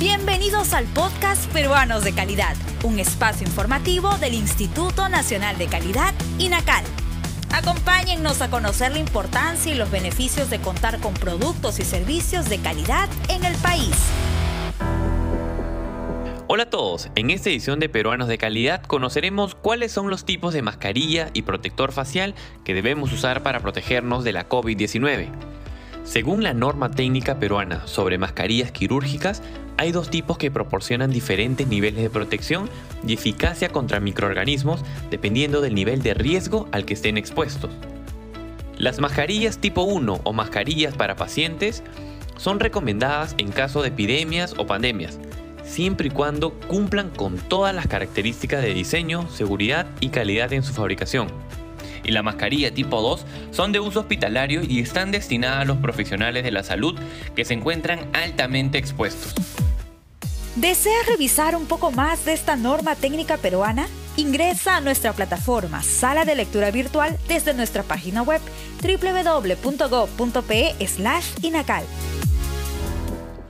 Bienvenidos al podcast Peruanos de Calidad, un espacio informativo del Instituto Nacional de Calidad, INACAL. Acompáñennos a conocer la importancia y los beneficios de contar con productos y servicios de calidad en el país. Hola a todos, en esta edición de Peruanos de Calidad conoceremos cuáles son los tipos de mascarilla y protector facial que debemos usar para protegernos de la COVID-19. Según la norma técnica peruana sobre mascarillas quirúrgicas, hay dos tipos que proporcionan diferentes niveles de protección y eficacia contra microorganismos dependiendo del nivel de riesgo al que estén expuestos. Las mascarillas tipo 1 o mascarillas para pacientes son recomendadas en caso de epidemias o pandemias, siempre y cuando cumplan con todas las características de diseño, seguridad y calidad en su fabricación y la mascarilla tipo 2 son de uso hospitalario y están destinadas a los profesionales de la salud que se encuentran altamente expuestos. ¿Deseas revisar un poco más de esta norma técnica peruana? Ingresa a nuestra plataforma Sala de Lectura Virtual desde nuestra página web www.go.pe/inacal.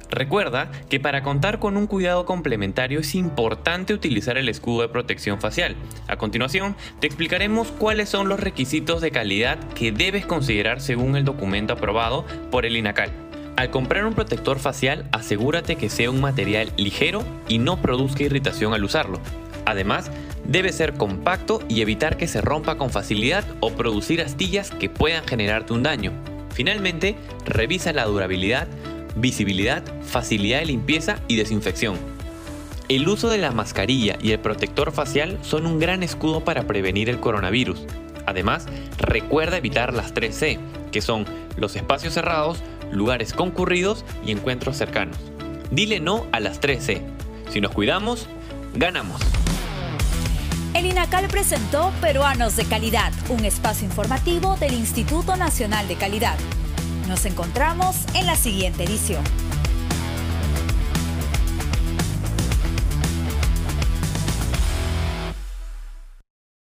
Recuerda que para contar con un cuidado complementario es importante utilizar el escudo de protección facial. A continuación, te explicaremos cuáles son los requisitos de calidad que debes considerar según el documento aprobado por el INACAL. Al comprar un protector facial, asegúrate que sea un material ligero y no produzca irritación al usarlo. Además, debe ser compacto y evitar que se rompa con facilidad o producir astillas que puedan generarte un daño. Finalmente, revisa la durabilidad, visibilidad, facilidad de limpieza y desinfección. El uso de la mascarilla y el protector facial son un gran escudo para prevenir el coronavirus. Además, recuerda evitar las 3C, que son los espacios cerrados, lugares concurridos y encuentros cercanos. Dile no a las 3C. Si nos cuidamos, ganamos. El INACAL presentó Peruanos de Calidad, un espacio informativo del Instituto Nacional de Calidad. Nos encontramos en la siguiente edición.